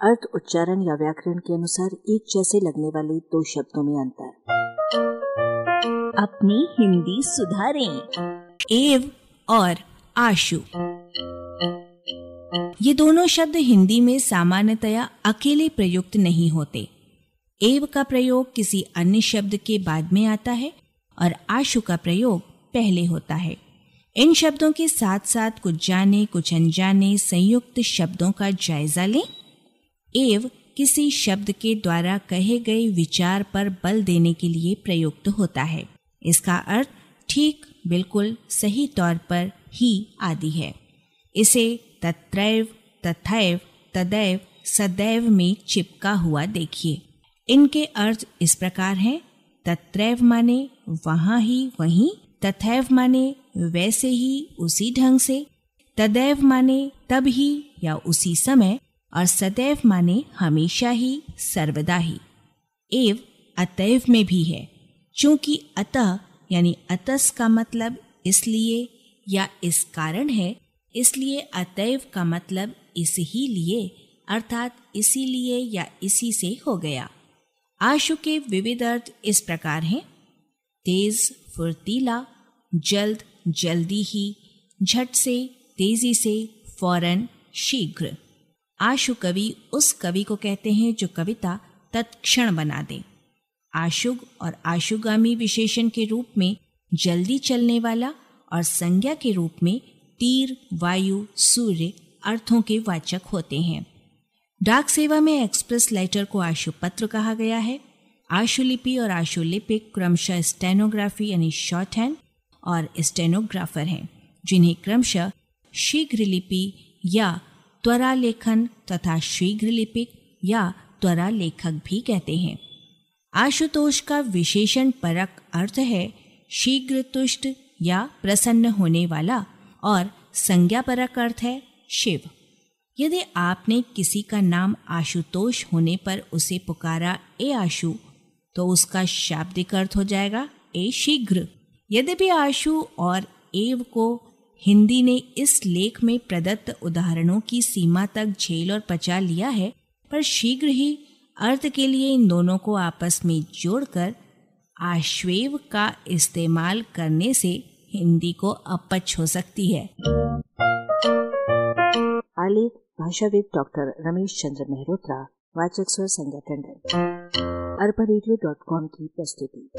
अर्थ, उच्चारण या व्याकरण के अनुसार एक जैसे लगने वाले दो शब्दों में अंतर अपनी हिंदी सुधारें, एव और आशु। ये दोनों शब्द हिंदी में सामान्यतया अकेले प्रयुक्त नहीं होते। एव का प्रयोग किसी अन्य शब्द के बाद में आता है और आशु का प्रयोग पहले होता है। इन शब्दों के साथ साथ कुछ जाने, कुछ अनजाने संयुक्त शब्दों का जायजा लें। एव किसी शब्द के द्वारा कहे गए विचार पर बल देने के लिए प्रयुक्त होता है। इसका अर्थ ठीक बिल्कुल सही तौर पर ही आदि है। इसे तत्रैव, तथैव, तदैव, सदैव में चिपका हुआ देखिए। इनके अर्थ इस प्रकार हैं। तत्रैव माने वहाँ ही वहीं, तथैव माने वैसे ही उसी ढंग से, तदैव माने तब ही या उसी समय और सदैव माने हमेशा ही, सर्वदा ही। एव अतैव में भी है। चूँकि अतः यानी अतस का मतलब इसलिए या इस कारण है, इसलिए अतैव का मतलब इस ही लिए, अर्थात इसीलिए या इसी से हो गया। आशु के विविध अर्थ इस प्रकार हैं। तेज, फुर्तीला, जल्द, जल्दी ही, झट से, तेज़ी से, फ़ौरन, शीघ्र। आशु कवि उस कवि को कहते हैं जो कविता तत्क्षण बना दे। आशुग और आशुगामी विशेषण के रूप में जल्दी चलने वाला और संज्ञा के रूप में तीर, वायु, सूर्य अर्थों के वाचक होते हैं। डाक सेवा में एक्सप्रेस लेटर को आशुपत्र कहा गया है। आशुलिपि और आशुलिपिक क्रमशः स्टेनोग्राफी यानी शॉर्ट हैंड और स्टेनोग्राफर हैं, जिन्हें क्रमशः शीघ्र लिपि या त्वरा लेखन तथा शीघ्र लिपिक या त्वरा लेखक भी कहते हैं। आशुतोष का विशेषण परक अर्थ है शीघ्र तुष्ट या प्रसन्न होने वाला और संज्ञा परक अर्थ है शिव। यदि आपने किसी का नाम आशुतोष होने पर उसे पुकारा, ए आशु तो उसका शाब्दिक अर्थ हो जाएगा, ए शीघ्र। यद्यपि आशु और एव को हिंदी ने इस लेख में प्रदत्त उदाहरणों की सीमा तक झेल और पचा लिया है, पर शीघ्र ही अर्थ के लिए इन दोनों को आपस में जोड़कर आश्वेव का इस्तेमाल करने से हिंदी को अपच हो सकती है। आलेख, भाषाविद डॉक्टर रमेश चंद्र मेहरोत्रा, वाचक स्वर संज्ञा टंडन। अरबा की प्रस्तुति।